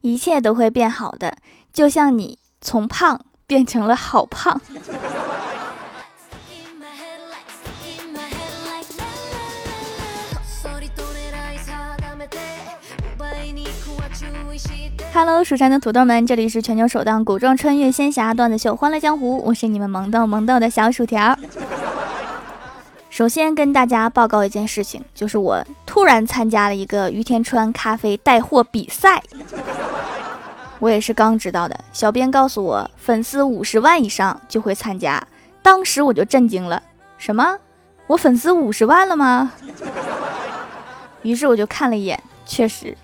一切都会变好的，就像你从胖变成了好胖。Hello，蜀山的土豆们，这里是全球首档古装穿越仙侠段子秀《欢乐江湖》，我是你们萌豆萌豆的小薯条。首先跟大家报告一件事情，就是我突然参加了一个于天川咖啡带货比赛。我也是刚知道的，小编告诉我粉丝五十万以上就会参加，当时我就震惊了，什么？我粉丝五十万了吗？于是我就看了一眼，确实。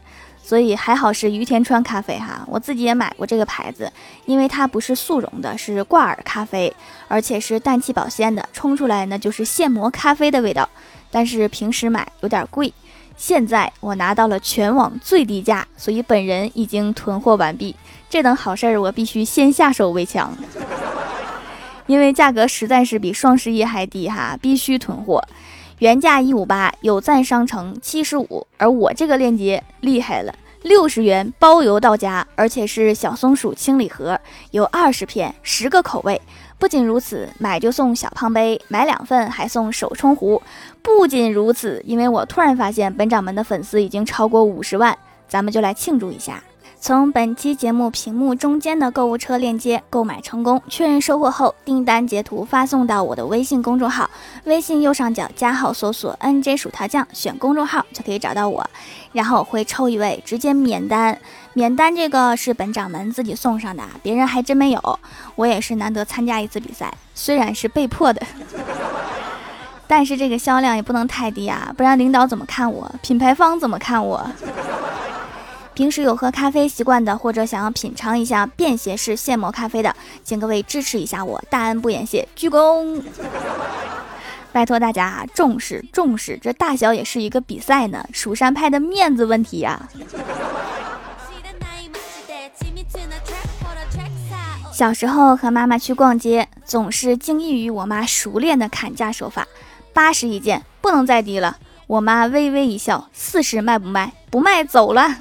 所以还好是于田川咖啡哈，我自己也买过这个牌子，因为它不是速溶的，是挂耳咖啡，而且是氮气保鲜的，冲出来呢就是现磨咖啡的味道。但是平时买有点贵，现在我拿到了全网最低价，所以本人已经囤货完毕。这等好事儿我必须先下手为强，因为价格实在是比双十一还低哈，必须囤货。原价一五八，有赞商城七十五，而我这个链接厉害了，六十元包邮到家，而且是小松鼠清理盒，有二十片，十个口味。不仅如此，买就送小胖杯，买两份还送手冲壶。不仅如此，因为我突然发现本掌门的粉丝已经超过五十万，咱们就来庆祝一下。从本期节目屏幕中间的购物车链接购买成功，确认收货后，订单截图发送到我的微信公众号，微信右上角加号搜索 “nj 薯条酱”，选公众号就可以找到我，然后会抽一位直接免单，免单这个是本掌门自己送上的，别人还真没有，我也是难得参加一次比赛，虽然是被迫的，但是这个销量也不能太低啊，不然领导怎么看我，品牌方怎么看我？平时有喝咖啡习惯的，或者想要品尝一下便携式现磨咖啡的，请各位支持一下我，大恩不言谢，鞠躬！拜托大家重视重视，这大小也是一个比赛呢，蜀山派的面子问题呀。小时候和妈妈去逛街，总是惊异于我妈熟练的砍价手法，八十一件，不能再低了。我妈微微一笑，四十卖不卖？不卖，走了。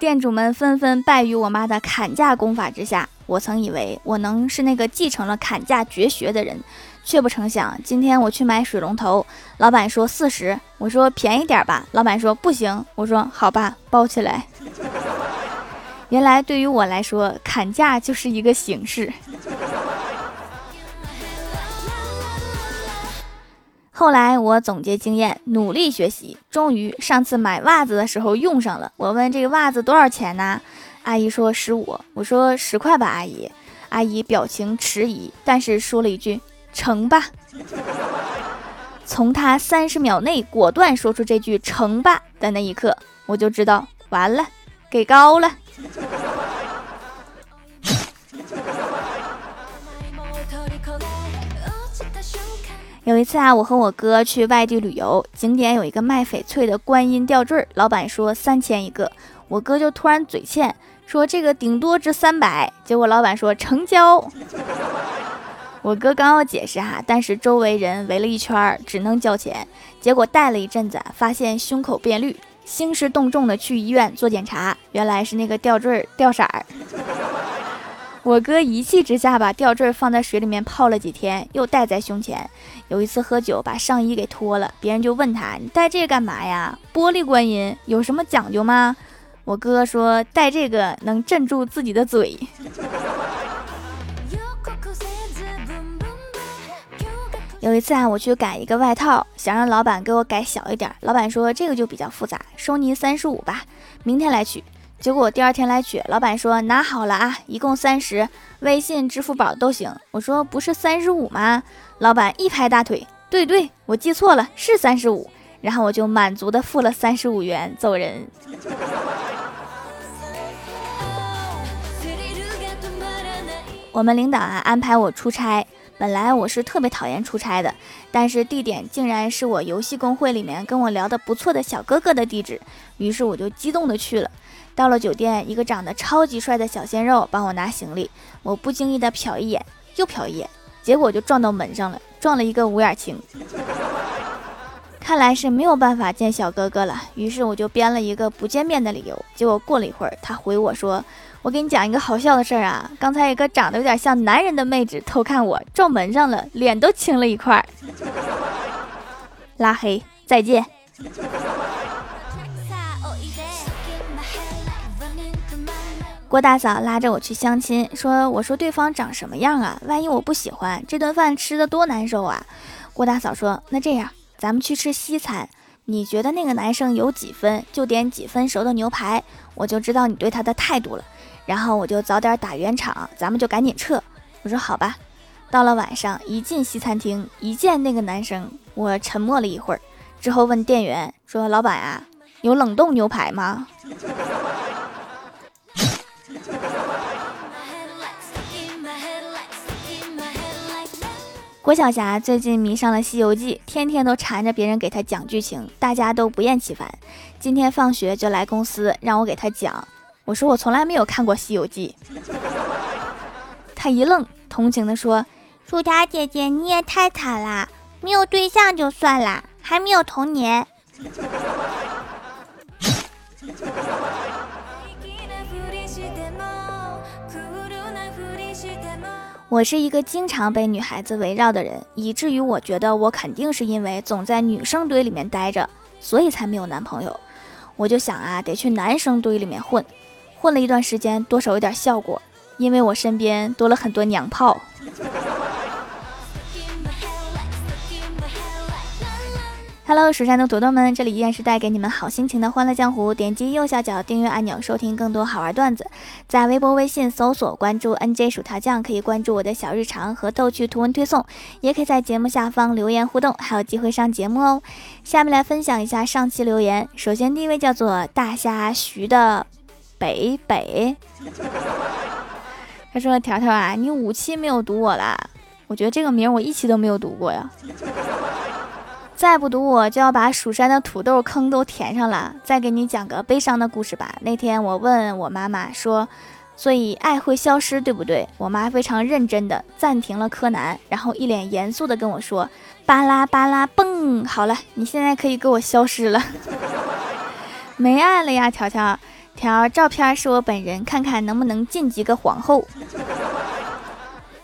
店主们纷纷败于我妈的砍价功法之下。我曾以为我能是那个继承了砍价绝学的人，却不成想，今天我去买水龙头，老板说四十，我说便宜点吧，老板说不行，我说好吧，包起来。原来对于我来说，砍价就是一个形式。后来我总结经验，努力学习，终于上次买袜子的时候用上了。我问这个袜子多少钱呢？阿姨说十五。我说十块吧，阿姨。阿姨表情迟疑，但是说了一句成吧。从她三十秒内果断说出这句成吧的那一刻，我就知道完了，给高了。有一次啊，我和我哥去外地旅游，景点有一个卖翡翠的观音吊坠，老板说三千一个，我哥就突然嘴欠，说这个顶多值三百，结果老板说成交。我哥刚要解释哈，但是周围人围了一圈，只能交钱。结果戴了一阵子，发现胸口变绿，兴师动众的去医院做检查，原来是那个吊坠掉色儿。我哥一气之下把吊坠放在水里面泡了几天，又戴在胸前。有一次喝酒把上衣给脱了，别人就问他：“你戴这干嘛呀？”玻璃观音有什么讲究吗？我哥说：“戴这个能镇住自己的嘴。”有一次啊，我去改一个外套，想让老板给我改小一点，老板说这个就比较复杂，收您三十五吧，明天来取。结果我第二天来取，老板说拿好了啊，一共三十，微信、支付宝都行。我说不是三十五吗？老板一拍大腿，对对，我记错了，是三十五。然后我就满足的付了三十五元，走人。我们领导啊安排我出差，本来我是特别讨厌出差的，但是地点竟然是我游戏公会里面跟我聊的不错的小哥哥的地址，于是我就激动的去了。到了酒店，一个长得超级帅的小鲜肉帮我拿行李，我不经意的瞟一眼，又瞟一眼，结果就撞到门上了，撞了一个五眼青。看来是没有办法见小哥哥了，于是我就编了一个不见面的理由。结果过了一会儿，他回我说：“我给你讲一个好笑的事儿啊，刚才一个长得有点像男人的妹子偷看我，撞门上了，脸都青了一块儿。”拉黑，再见。郭大嫂拉着我去相亲，说：“我说对方长什么样啊？万一我不喜欢，这顿饭吃的多难受啊！”郭大嫂说：“那这样。”咱们去吃西餐，你觉得那个男生有几分，就点几分熟的牛排，我就知道你对他的态度了。然后我就早点打圆场，咱们就赶紧撤。我说好吧。到了晚上，一进西餐厅，一见那个男生，我沉默了一会儿，之后问店员说：“老板啊，有冷冻牛排吗？” 郭晓霞最近迷上了《西游记》，天天都缠着别人给她讲剧情，大家都不厌其烦。今天放学就来公司让我给她讲，我说我从来没有看过《西游记》。他一愣，同情地说：“薯条姐姐，你也太惨啦，没有对象就算啦，还没有童年。”我是一个经常被女孩子围绕的人，以至于我觉得我肯定是因为总在女生堆里面待着，所以才没有男朋友。我就想啊，得去男生堆里面混，混了一段时间，多少有点效果，因为我身边多了很多娘炮。Hello，蜀山的土豆们，这里依然是带给你们好心情的欢乐江湖。点击右下角订阅按钮，收听更多好玩段子。在微博、微信搜索关注 NJ 薯条酱，可以关注我的小日常和逗趣图文推送，也可以在节目下方留言互动，还有机会上节目哦。下面来分享一下上期留言。首先第一位叫做大虾徐的北北，他说：“条条啊，你五期没有读我啦？我觉得这个名我一期都没有读过呀。”再不读我就要把蜀山的土豆坑都填上了。再给你讲个悲伤的故事吧。那天我问我妈妈说：“所以爱会消失，对不对？”我妈非常认真的暂停了柯南，然后一脸严肃的跟我说：“巴拉巴拉蹦，好了，你现在可以给我消失了。”没爱了呀，条条条照片是我本人，看看能不能晋级个皇后。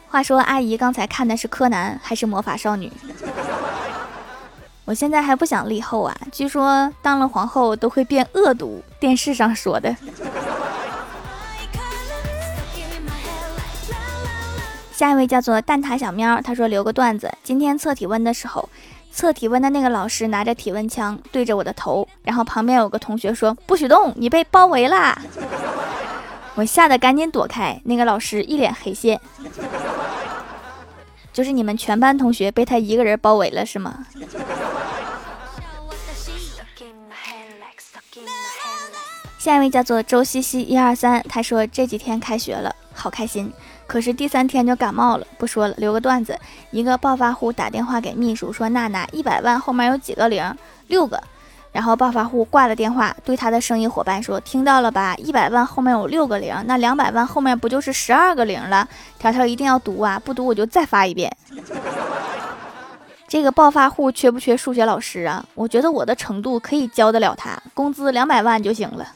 话说阿姨刚才看的是柯南还是魔法少女？我现在还不想立后啊！据说当了皇后都会变恶毒，电视上说的。下一位叫做蛋挞小喵，他说留个段子：今天测体温的时候，测体温的那个老师拿着体温枪对着我的头，然后旁边有个同学说不许动，你被包围啦！我吓得赶紧躲开，那个老师一脸黑线。就是你们全班同学被他一个人包围了是吗？下一位叫做周西西一二三，他说这几天开学了，好开心。可是第三天就感冒了，不说了，留个段子。一个暴发户打电话给秘书说：“娜娜，一百万后面有几个零？六个。”然后暴发户挂了电话，对他的生意伙伴说：“听到了吧？一百万后面有六个零，那两百万后面不就是十二个零了？”条条一定要读啊，不读我就再发一遍。这个暴发户缺不缺数学老师啊？我觉得我的程度可以教得了他，工资两百万就行了。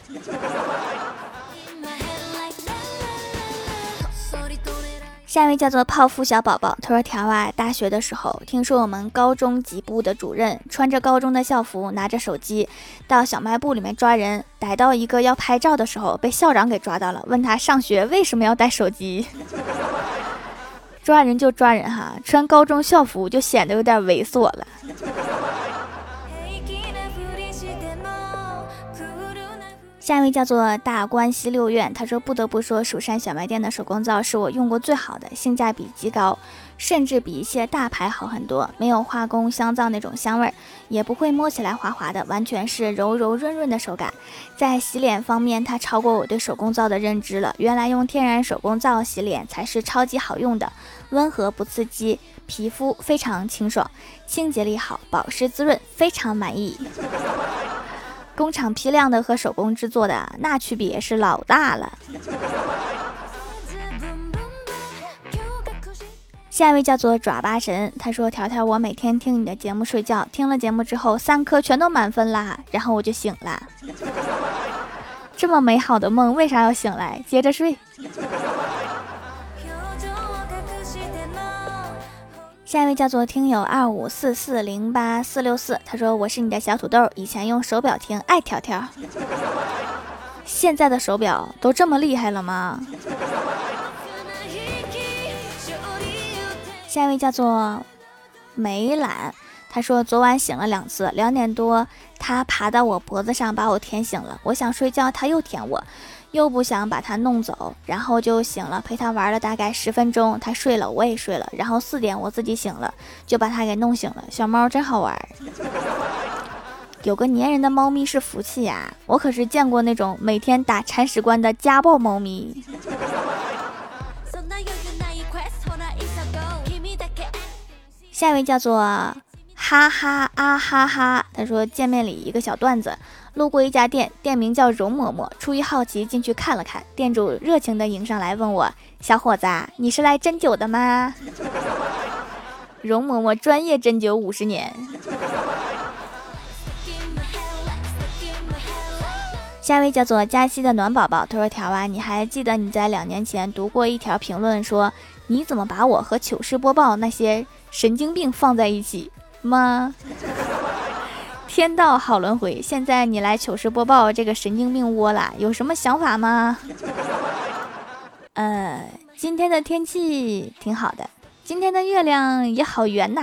下一位叫做泡芙小宝宝，他说：“条啊，大学的时候听说我们高中级部的主任穿着高中的校服，拿着手机到小卖部里面抓人，逮到一个要拍照的时候，被校长给抓到了，问他上学为什么要带手机。”抓人就抓人哈，穿高中校服就显得有点猥琐了。下一位叫做大关西六院，他说不得不说，蜀山小卖店的手工皂是我用过最好的，性价比极高，甚至比一些大牌好很多。没有化工香皂那种香味儿，也不会摸起来滑滑的，完全是柔柔润润的手感。在洗脸方面，它超过我对手工皂的认知了。原来用天然手工皂洗脸才是超级好用的，温和不刺激，皮肤非常清爽，清洁力好，保湿滋润，非常满意。工厂批量的和手工制作的，那区别是老大了。下一位叫做爪巴神，他说：“条条，我每天听你的节目睡觉，听了节目之后三科全都满分啦，然后我就醒了。这么美好的梦，为啥要醒来？接着睡。”下一位叫做听友二五四四零八四六四，他说：“我是你的小土豆，以前用手表听，爱条条。现在的手表都这么厉害了吗？”下一位叫做梅兰，他说昨晚醒了两次，两点多他爬到我脖子上把我舔醒了，我想睡觉他又舔我，又不想把他弄走，然后就醒了，陪他玩了大概十分钟，他睡了我也睡了，然后四点我自己醒了，就把他给弄醒了。小猫真好玩，有个粘人的猫咪是福气呀，我可是见过那种每天打铲屎官的家暴猫咪。下一位叫做哈哈啊哈哈，他说见面礼一个小段子，路过一家店，店名叫容嬷嬷，出于好奇进去看了看，店主热情的迎上来问我，小伙子，你是来针灸的吗？容嬷嬷专业针灸五十年。下一位叫做佳期的暖宝宝，他说条啊，你还记得你在两年前读过一条评论说，你怎么把我和糗事播报那些？神经病放在一起吗？天道好轮回，现在你来糗事播报这个神经病窝了，有什么想法吗？呃，今天的天气挺好的，今天的月亮也好圆呐。